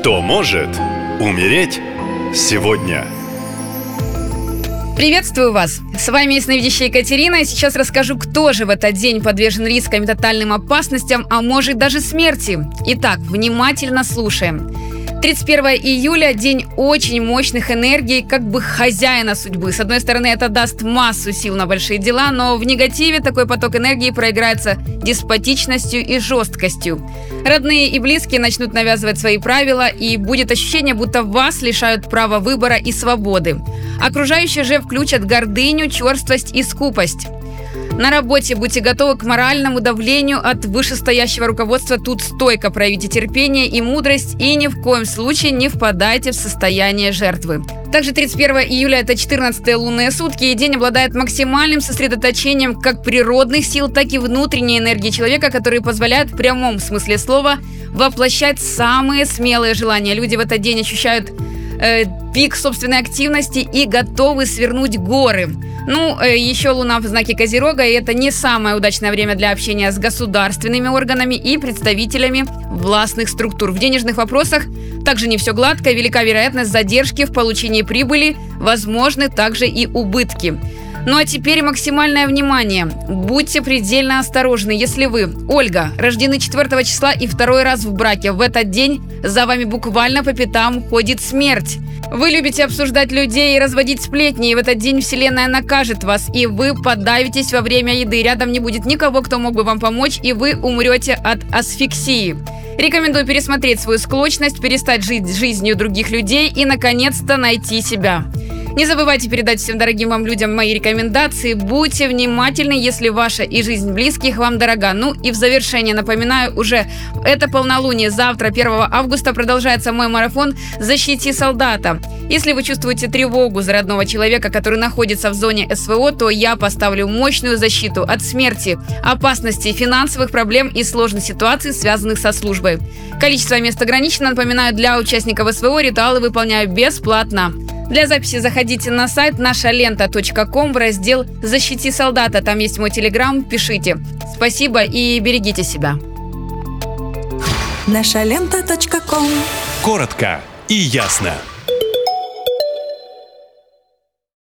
Кто может умереть сегодня? Приветствую вас! С вами ясновидящая Екатерина, и сейчас расскажу, кто же в этот день подвержен рискам и тотальным опасностям, а может даже смерти. Итак, внимательно слушаем. 31 июля – день очень мощных энергий, как бы хозяина судьбы. С одной стороны, это даст массу сил на большие дела, но в негативе такой поток энергии проиграется деспотичностью и жесткостью. Родные и близкие начнут навязывать свои правила, и будет ощущение, будто вас лишают права выбора и свободы. Окружающие же включат гордыню, черствость и скупость. На работе будьте готовы к моральному давлению от вышестоящего руководства. Тут стойко проявите терпение и мудрость и ни в коем случае не впадайте в состояние жертвы. Также 31 июля это 14 лунные сутки, и день обладает максимальным сосредоточением как природных сил, так и внутренней энергии человека, которые позволяют в прямом смысле слова воплощать самые смелые желания. Люди в этот день ощущают э, пик собственной активности и готовы свернуть горы. Ну, э, еще Луна в знаке Козерога, и это не самое удачное время для общения с государственными органами и представителями властных структур. В денежных вопросах также не все гладко, велика вероятность задержки в получении прибыли, возможны также и убытки. Ну а теперь максимальное внимание. Будьте предельно осторожны, если вы, Ольга, рождены 4 числа и второй раз в браке. В этот день за вами буквально по пятам ходит смерть. Вы любите обсуждать людей и разводить сплетни, и в этот день Вселенная накажет вас, и вы подавитесь во время еды. Рядом не будет никого, кто мог бы вам помочь, и вы умрете от асфиксии. Рекомендую пересмотреть свою склочность, перестать жить жизнью других людей и, наконец-то, найти себя. Не забывайте передать всем дорогим вам людям мои рекомендации. Будьте внимательны, если ваша и жизнь близких вам дорога. Ну и в завершение напоминаю, уже это полнолуние. Завтра, 1 августа, продолжается мой марафон «Защити солдата». Если вы чувствуете тревогу за родного человека, который находится в зоне СВО, то я поставлю мощную защиту от смерти, опасностей, финансовых проблем и сложных ситуаций, связанных со службой. Количество мест ограничено. Напоминаю, для участников СВО ритуалы выполняю бесплатно. Для записи заходите на сайт нашалента.ком в раздел «Защити солдата». Там есть мой телеграм, пишите. Спасибо и берегите себя. Нашалента.ком Коротко и ясно.